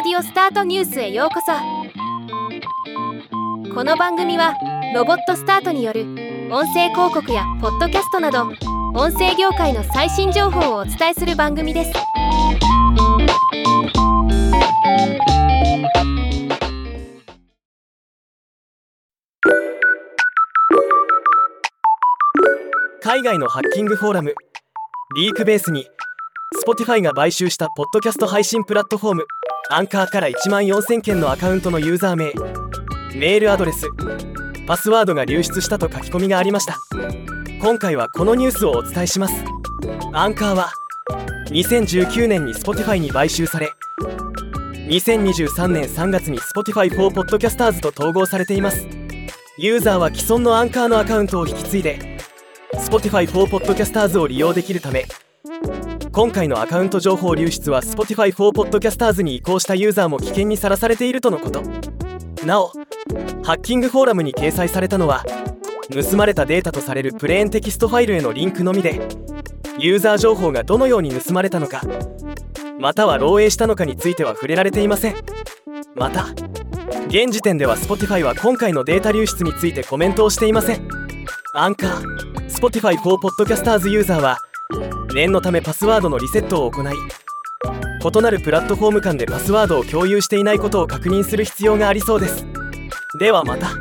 オスタートニュースへようこそ。この番組はロボットスタートによる音声広告やポッドキャストなど音声業界の最新情報をお伝えする番組です。海外のハッキングフォーラムリークベースに Spotify が買収したポッドキャスト配信プラットフォームアンカーから1万4000件のアカウントのユーザー名メールアドレスパスワードが流出したと書き込みがありました。今回はこのニュースをお伝えします。アンカーは2019年に Spotify に買収され2023年3月に Spotify for Podcasters と統合されています。ユーザーは既存のアンカーのアカウントを引き継いで Spotify for Podcasters を利用できるため今回のアカウント情報流出は Spotify for Podcasters に移行したユーザーも危険にさらされているとのこと。なおハッキングフォーラムに掲載されたのは盗まれたデータとされるプレーンテキストファイルへのリンクのみでユーザー情報がどのように盗まれたのかまたは漏洩したのかについては触れられていません。また現時点では Spotify は今回のデータ流出についてコメントをしていません。アンカー Spotify for Podcasters ユーザーは念のためパスワードのリセットを行い異なるプラットフォーム間でパスワードを共有していないことを確認する必要がありそうです。ではまた。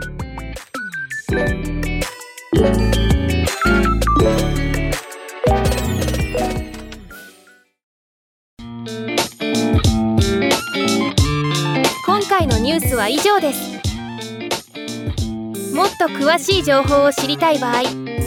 今回のニュースは以上です。もっと詳しい情報を知りたい場合「